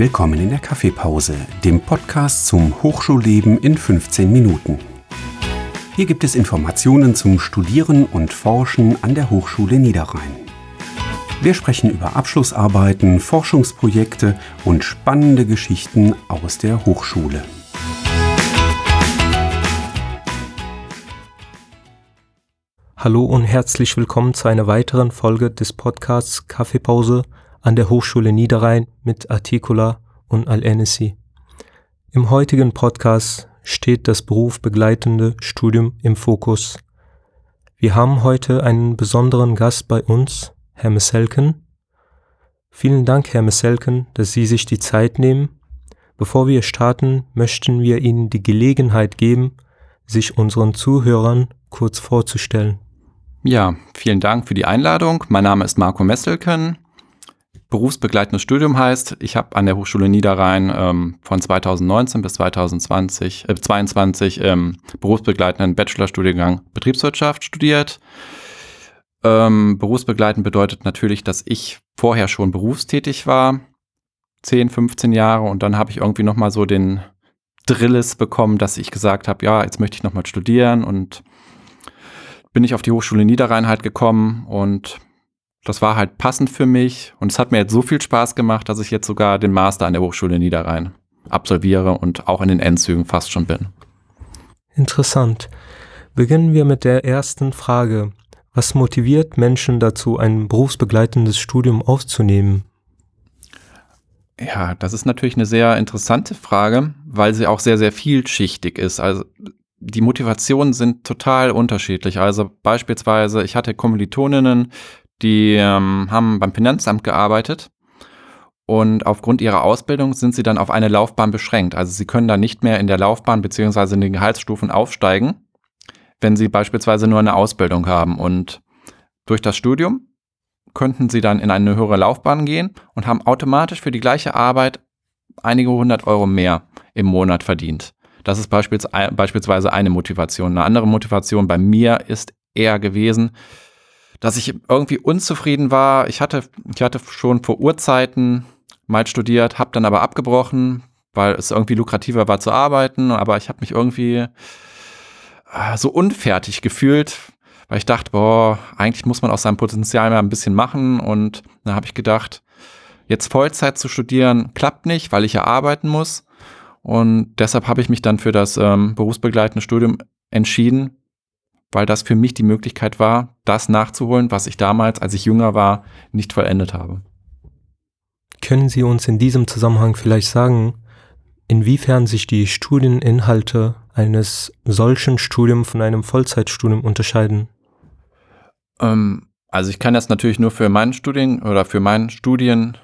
Willkommen in der Kaffeepause, dem Podcast zum Hochschulleben in 15 Minuten. Hier gibt es Informationen zum Studieren und Forschen an der Hochschule Niederrhein. Wir sprechen über Abschlussarbeiten, Forschungsprojekte und spannende Geschichten aus der Hochschule. Hallo und herzlich willkommen zu einer weiteren Folge des Podcasts Kaffeepause an der Hochschule Niederrhein mit Articula und Al-Anisi. Im heutigen Podcast steht das berufsbegleitende Studium im Fokus. Wir haben heute einen besonderen Gast bei uns, Herr Messelken. Vielen Dank, Herr Messelken, dass Sie sich die Zeit nehmen. Bevor wir starten, möchten wir Ihnen die Gelegenheit geben, sich unseren Zuhörern kurz vorzustellen. Ja, vielen Dank für die Einladung. Mein Name ist Marco Messelken berufsbegleitendes Studium heißt, ich habe an der Hochschule Niederrhein ähm, von 2019 bis 2020, äh, 22 ähm, berufsbegleitenden Bachelorstudiengang Betriebswirtschaft studiert. Ähm, berufsbegleitend bedeutet natürlich, dass ich vorher schon berufstätig war, 10, 15 Jahre. Und dann habe ich irgendwie nochmal so den Drillis bekommen, dass ich gesagt habe, ja, jetzt möchte ich nochmal studieren. Und bin ich auf die Hochschule Niederrhein halt gekommen und das war halt passend für mich und es hat mir jetzt so viel Spaß gemacht, dass ich jetzt sogar den Master an der Hochschule Niederrhein absolviere und auch in den Endzügen fast schon bin. Interessant. Beginnen wir mit der ersten Frage. Was motiviert Menschen dazu, ein berufsbegleitendes Studium aufzunehmen? Ja, das ist natürlich eine sehr interessante Frage, weil sie auch sehr, sehr vielschichtig ist. Also die Motivationen sind total unterschiedlich. Also beispielsweise, ich hatte Kommilitoninnen, die ähm, haben beim Finanzamt gearbeitet und aufgrund ihrer Ausbildung sind sie dann auf eine Laufbahn beschränkt. Also sie können dann nicht mehr in der Laufbahn beziehungsweise in den Gehaltsstufen aufsteigen, wenn sie beispielsweise nur eine Ausbildung haben. Und durch das Studium könnten sie dann in eine höhere Laufbahn gehen und haben automatisch für die gleiche Arbeit einige hundert Euro mehr im Monat verdient. Das ist beispielsweise eine Motivation. Eine andere Motivation bei mir ist eher gewesen, dass ich irgendwie unzufrieden war. Ich hatte, ich hatte schon vor Urzeiten mal studiert, habe dann aber abgebrochen, weil es irgendwie lukrativer war zu arbeiten, aber ich habe mich irgendwie äh, so unfertig gefühlt, weil ich dachte, boah, eigentlich muss man aus seinem Potenzial mal ein bisschen machen. Und dann habe ich gedacht, jetzt Vollzeit zu studieren klappt nicht, weil ich ja arbeiten muss. Und deshalb habe ich mich dann für das ähm, berufsbegleitende Studium entschieden, weil das für mich die Möglichkeit war, das nachzuholen, was ich damals, als ich jünger war, nicht vollendet habe. Können Sie uns in diesem Zusammenhang vielleicht sagen, inwiefern sich die Studieninhalte eines solchen Studiums von einem Vollzeitstudium unterscheiden? Ähm, also ich kann jetzt natürlich nur für meinen Studien oder für meinen Studien,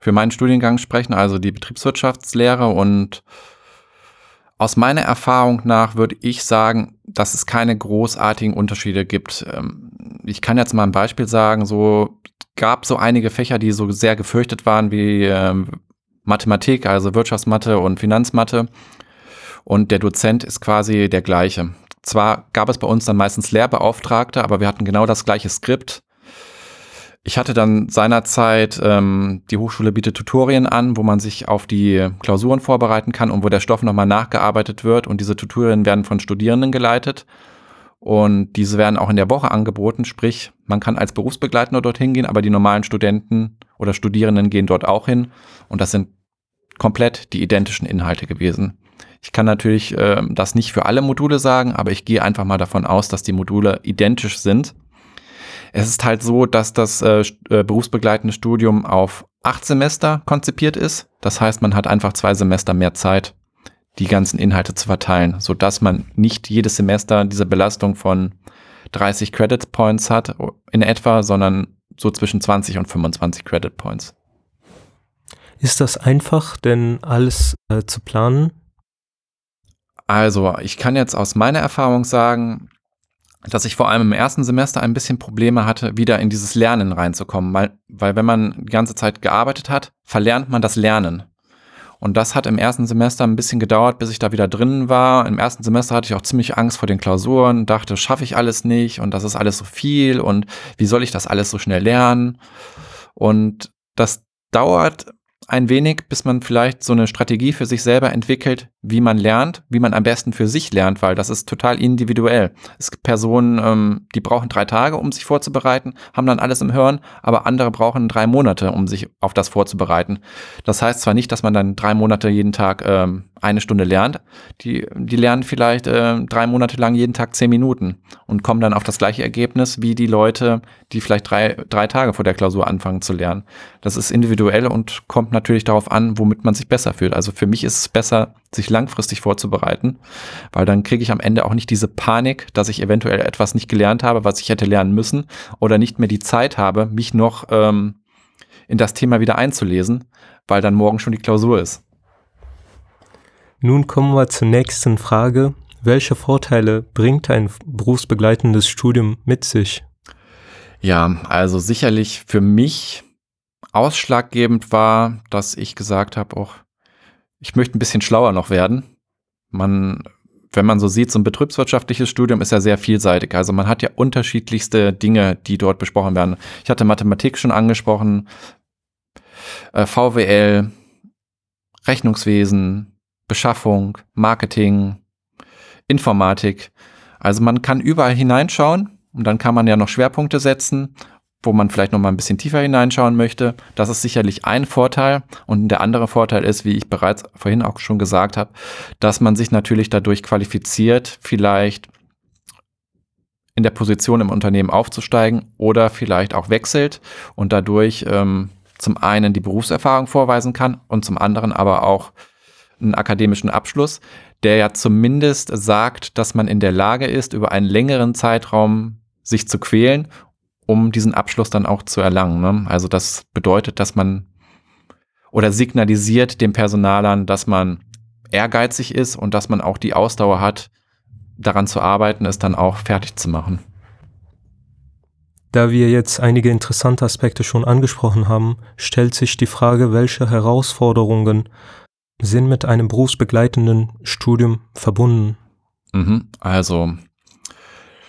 für meinen Studiengang sprechen, also die Betriebswirtschaftslehre und aus meiner Erfahrung nach würde ich sagen, dass es keine großartigen Unterschiede gibt. Ähm, ich kann jetzt mal ein Beispiel sagen, so gab so einige Fächer, die so sehr gefürchtet waren wie ähm, Mathematik, also Wirtschaftsmathe und Finanzmathe. Und der Dozent ist quasi der gleiche. Zwar gab es bei uns dann meistens Lehrbeauftragte, aber wir hatten genau das gleiche Skript. Ich hatte dann seinerzeit, ähm, die Hochschule bietet Tutorien an, wo man sich auf die Klausuren vorbereiten kann und wo der Stoff nochmal nachgearbeitet wird. Und diese Tutorien werden von Studierenden geleitet. Und diese werden auch in der Woche angeboten, sprich, man kann als Berufsbegleitender dorthin gehen, aber die normalen Studenten oder Studierenden gehen dort auch hin. Und das sind komplett die identischen Inhalte gewesen. Ich kann natürlich äh, das nicht für alle Module sagen, aber ich gehe einfach mal davon aus, dass die Module identisch sind. Es ist halt so, dass das äh, äh, berufsbegleitende Studium auf acht Semester konzipiert ist. Das heißt, man hat einfach zwei Semester mehr Zeit, die ganzen Inhalte zu verteilen, so dass man nicht jedes Semester diese Belastung von 30 Credit Points hat in etwa, sondern so zwischen 20 und 25 Credit Points. Ist das einfach, denn alles äh, zu planen? Also, ich kann jetzt aus meiner Erfahrung sagen, dass ich vor allem im ersten Semester ein bisschen Probleme hatte, wieder in dieses Lernen reinzukommen, weil, weil wenn man die ganze Zeit gearbeitet hat, verlernt man das Lernen. Und das hat im ersten Semester ein bisschen gedauert, bis ich da wieder drin war. Im ersten Semester hatte ich auch ziemlich Angst vor den Klausuren, dachte, schaffe ich alles nicht und das ist alles so viel und wie soll ich das alles so schnell lernen? Und das dauert ein wenig, bis man vielleicht so eine Strategie für sich selber entwickelt, wie man lernt, wie man am besten für sich lernt, weil das ist total individuell. Es gibt Personen, ähm, die brauchen drei Tage, um sich vorzubereiten, haben dann alles im Hirn, aber andere brauchen drei Monate, um sich auf das vorzubereiten. Das heißt zwar nicht, dass man dann drei Monate jeden Tag ähm, eine Stunde lernt, die, die lernen vielleicht äh, drei Monate lang jeden Tag zehn Minuten und kommen dann auf das gleiche Ergebnis wie die Leute, die vielleicht drei, drei Tage vor der Klausur anfangen zu lernen. Das ist individuell und kommt natürlich darauf an, womit man sich besser fühlt. Also für mich ist es besser, sich langfristig vorzubereiten, weil dann kriege ich am Ende auch nicht diese Panik, dass ich eventuell etwas nicht gelernt habe, was ich hätte lernen müssen oder nicht mehr die Zeit habe, mich noch ähm, in das Thema wieder einzulesen, weil dann morgen schon die Klausur ist. Nun kommen wir zur nächsten Frage. Welche Vorteile bringt ein berufsbegleitendes Studium mit sich? Ja, also sicherlich für mich ausschlaggebend war, dass ich gesagt habe, auch ich möchte ein bisschen schlauer noch werden. Man, wenn man so sieht, so ein betriebswirtschaftliches Studium ist ja sehr vielseitig. Also man hat ja unterschiedlichste Dinge, die dort besprochen werden. Ich hatte Mathematik schon angesprochen, äh, VWL, Rechnungswesen, Beschaffung, Marketing, Informatik. Also man kann überall hineinschauen und dann kann man ja noch Schwerpunkte setzen wo man vielleicht noch mal ein bisschen tiefer hineinschauen möchte. Das ist sicherlich ein Vorteil. Und der andere Vorteil ist, wie ich bereits vorhin auch schon gesagt habe, dass man sich natürlich dadurch qualifiziert, vielleicht in der Position im Unternehmen aufzusteigen oder vielleicht auch wechselt und dadurch ähm, zum einen die Berufserfahrung vorweisen kann und zum anderen aber auch einen akademischen Abschluss, der ja zumindest sagt, dass man in der Lage ist, über einen längeren Zeitraum sich zu quälen um diesen Abschluss dann auch zu erlangen. Ne? Also das bedeutet, dass man oder signalisiert dem Personalern, dass man ehrgeizig ist und dass man auch die Ausdauer hat, daran zu arbeiten, es dann auch fertig zu machen. Da wir jetzt einige interessante Aspekte schon angesprochen haben, stellt sich die Frage, welche Herausforderungen sind mit einem berufsbegleitenden Studium verbunden? Mhm, also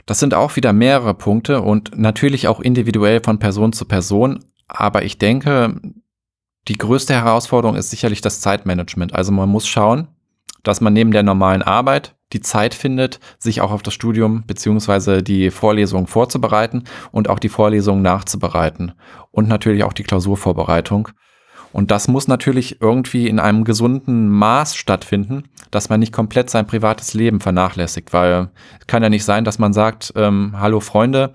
das sind auch wieder mehrere Punkte und natürlich auch individuell von Person zu Person. Aber ich denke, die größte Herausforderung ist sicherlich das Zeitmanagement. Also man muss schauen, dass man neben der normalen Arbeit die Zeit findet, sich auch auf das Studium beziehungsweise die Vorlesung vorzubereiten und auch die Vorlesung nachzubereiten und natürlich auch die Klausurvorbereitung. Und das muss natürlich irgendwie in einem gesunden Maß stattfinden, dass man nicht komplett sein privates Leben vernachlässigt, weil es kann ja nicht sein, dass man sagt, ähm, hallo Freunde,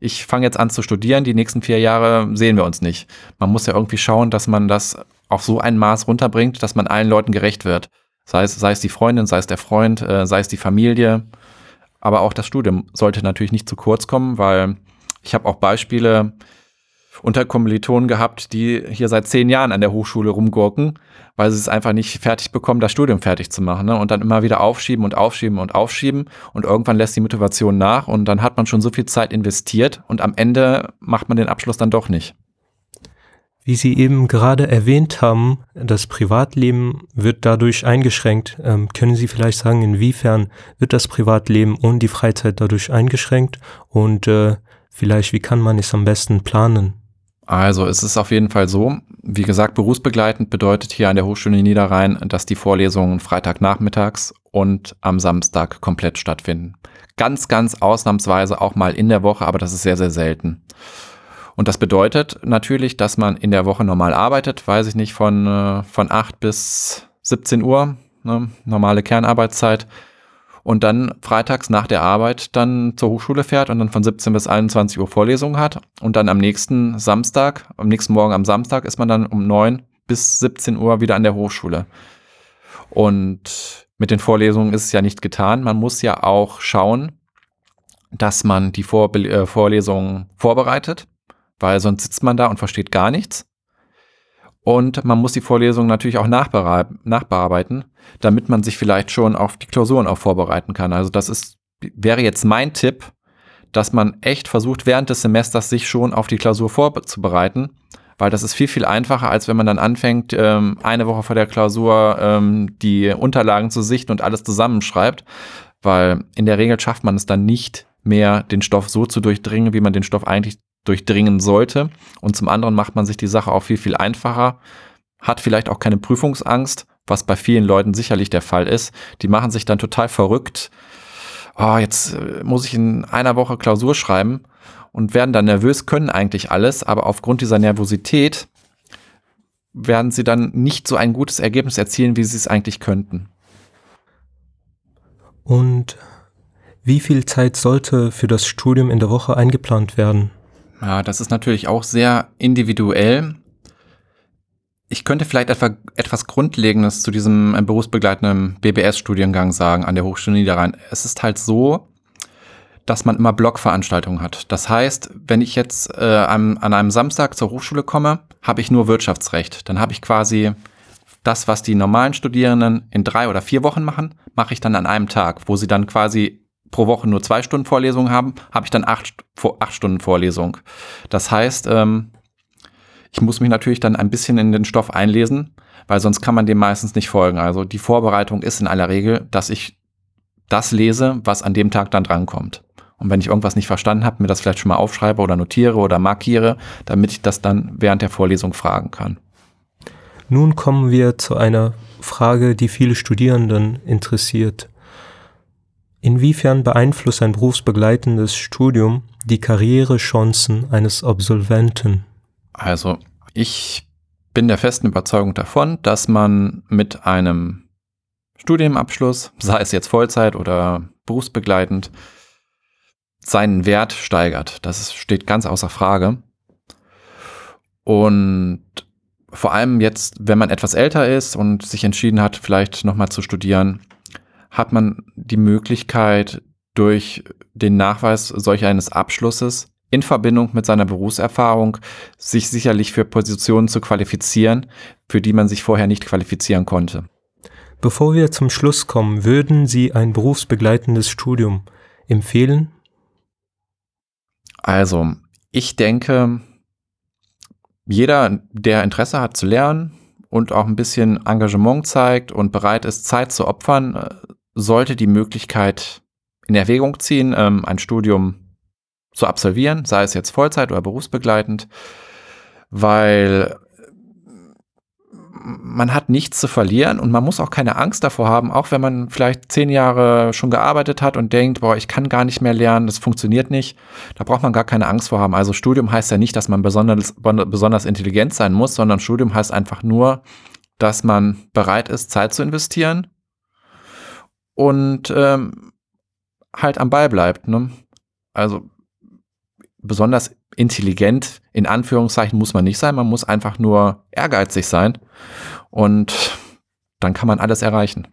ich fange jetzt an zu studieren, die nächsten vier Jahre sehen wir uns nicht. Man muss ja irgendwie schauen, dass man das auf so ein Maß runterbringt, dass man allen Leuten gerecht wird. Sei es, sei es die Freundin, sei es der Freund, äh, sei es die Familie. Aber auch das Studium sollte natürlich nicht zu kurz kommen, weil ich habe auch Beispiele, unter gehabt, die hier seit zehn Jahren an der Hochschule rumgurken, weil sie es einfach nicht fertig bekommen, das Studium fertig zu machen. Ne? Und dann immer wieder aufschieben und aufschieben und aufschieben. Und irgendwann lässt die Motivation nach und dann hat man schon so viel Zeit investiert und am Ende macht man den Abschluss dann doch nicht. Wie Sie eben gerade erwähnt haben, das Privatleben wird dadurch eingeschränkt. Ähm, können Sie vielleicht sagen, inwiefern wird das Privatleben und die Freizeit dadurch eingeschränkt? Und äh, vielleicht, wie kann man es am besten planen? Also es ist auf jeden Fall so, wie gesagt, berufsbegleitend bedeutet hier an der Hochschule Niederrhein, dass die Vorlesungen Freitagnachmittags und am Samstag komplett stattfinden. Ganz, ganz ausnahmsweise auch mal in der Woche, aber das ist sehr, sehr selten. Und das bedeutet natürlich, dass man in der Woche normal arbeitet, weiß ich nicht, von, äh, von 8 bis 17 Uhr, ne, normale Kernarbeitszeit und dann freitags nach der Arbeit dann zur Hochschule fährt und dann von 17 bis 21 Uhr Vorlesungen hat und dann am nächsten Samstag, am nächsten Morgen am Samstag ist man dann um 9 bis 17 Uhr wieder an der Hochschule. Und mit den Vorlesungen ist es ja nicht getan. Man muss ja auch schauen, dass man die Vor äh, Vorlesungen vorbereitet, weil sonst sitzt man da und versteht gar nichts. Und man muss die Vorlesung natürlich auch nachbearbeiten, damit man sich vielleicht schon auf die Klausuren auch vorbereiten kann. Also das ist, wäre jetzt mein Tipp, dass man echt versucht, während des Semesters sich schon auf die Klausur vorzubereiten, weil das ist viel, viel einfacher, als wenn man dann anfängt, ähm, eine Woche vor der Klausur ähm, die Unterlagen zu sichten und alles zusammenschreibt, weil in der Regel schafft man es dann nicht mehr, den Stoff so zu durchdringen, wie man den Stoff eigentlich durchdringen sollte. Und zum anderen macht man sich die Sache auch viel, viel einfacher, hat vielleicht auch keine Prüfungsangst, was bei vielen Leuten sicherlich der Fall ist. Die machen sich dann total verrückt. Oh, jetzt äh, muss ich in einer Woche Klausur schreiben und werden dann nervös, können eigentlich alles, aber aufgrund dieser Nervosität werden sie dann nicht so ein gutes Ergebnis erzielen, wie sie es eigentlich könnten. Und wie viel Zeit sollte für das Studium in der Woche eingeplant werden? Ja, das ist natürlich auch sehr individuell. Ich könnte vielleicht etwa etwas Grundlegendes zu diesem äh, berufsbegleitenden BBS-Studiengang sagen an der Hochschule Niederrhein. Es ist halt so, dass man immer Blockveranstaltungen hat. Das heißt, wenn ich jetzt äh, an, an einem Samstag zur Hochschule komme, habe ich nur Wirtschaftsrecht. Dann habe ich quasi das, was die normalen Studierenden in drei oder vier Wochen machen, mache ich dann an einem Tag, wo sie dann quasi pro Woche nur zwei Stunden Vorlesung haben, habe ich dann acht, acht Stunden Vorlesung. Das heißt, ähm, ich muss mich natürlich dann ein bisschen in den Stoff einlesen, weil sonst kann man dem meistens nicht folgen. Also die Vorbereitung ist in aller Regel, dass ich das lese, was an dem Tag dann drankommt. Und wenn ich irgendwas nicht verstanden habe, mir das vielleicht schon mal aufschreibe oder notiere oder markiere, damit ich das dann während der Vorlesung fragen kann. Nun kommen wir zu einer Frage, die viele Studierenden interessiert. Inwiefern beeinflusst ein berufsbegleitendes Studium die Karrierechancen eines Absolventen? Also, ich bin der festen Überzeugung davon, dass man mit einem Studienabschluss, sei es jetzt Vollzeit oder berufsbegleitend, seinen Wert steigert. Das steht ganz außer Frage. Und vor allem jetzt, wenn man etwas älter ist und sich entschieden hat, vielleicht nochmal zu studieren, hat man die Möglichkeit, durch den Nachweis solch eines Abschlusses in Verbindung mit seiner Berufserfahrung sich sicherlich für Positionen zu qualifizieren, für die man sich vorher nicht qualifizieren konnte. Bevor wir zum Schluss kommen, würden Sie ein berufsbegleitendes Studium empfehlen? Also, ich denke, jeder, der Interesse hat zu lernen und auch ein bisschen Engagement zeigt und bereit ist, Zeit zu opfern, äh, sollte die Möglichkeit in Erwägung ziehen, ähm, ein Studium zu absolvieren, sei es jetzt Vollzeit oder berufsbegleitend, weil man hat nichts zu verlieren und man muss auch keine Angst davor haben, auch wenn man vielleicht zehn Jahre schon gearbeitet hat und denkt, boah, ich kann gar nicht mehr lernen, das funktioniert nicht. Da braucht man gar keine Angst vor haben. Also Studium heißt ja nicht, dass man besonders, besonders intelligent sein muss, sondern Studium heißt einfach nur, dass man bereit ist, Zeit zu investieren und ähm, halt am Ball bleibt. Ne? Also besonders intelligent, in Anführungszeichen, muss man nicht sein. Man muss einfach nur ehrgeizig sein. Und dann kann man alles erreichen.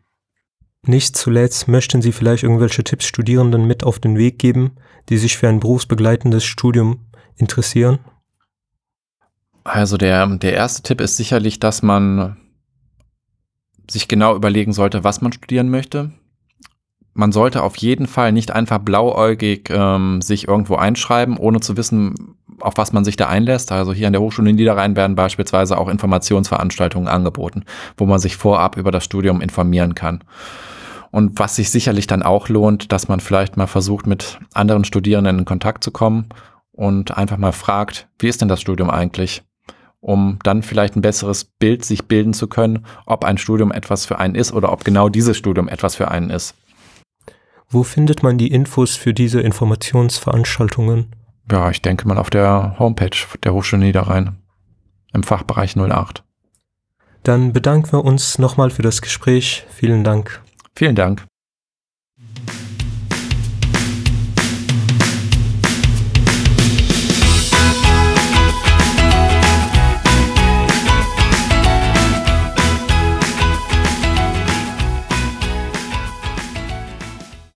Nicht zuletzt möchten Sie vielleicht irgendwelche Tipps Studierenden mit auf den Weg geben, die sich für ein berufsbegleitendes Studium interessieren? Also der, der erste Tipp ist sicherlich, dass man sich genau überlegen sollte, was man studieren möchte man sollte auf jeden Fall nicht einfach blauäugig ähm, sich irgendwo einschreiben, ohne zu wissen, auf was man sich da einlässt. Also hier an der Hochschule in Niederrhein werden beispielsweise auch Informationsveranstaltungen angeboten, wo man sich vorab über das Studium informieren kann. Und was sich sicherlich dann auch lohnt, dass man vielleicht mal versucht, mit anderen Studierenden in Kontakt zu kommen und einfach mal fragt, wie ist denn das Studium eigentlich? Um dann vielleicht ein besseres Bild sich bilden zu können, ob ein Studium etwas für einen ist oder ob genau dieses Studium etwas für einen ist. Wo findet man die Infos für diese Informationsveranstaltungen? Ja, ich denke mal auf der Homepage der Hochschule Niederrhein im Fachbereich 08. Dann bedanken wir uns nochmal für das Gespräch. Vielen Dank. Vielen Dank.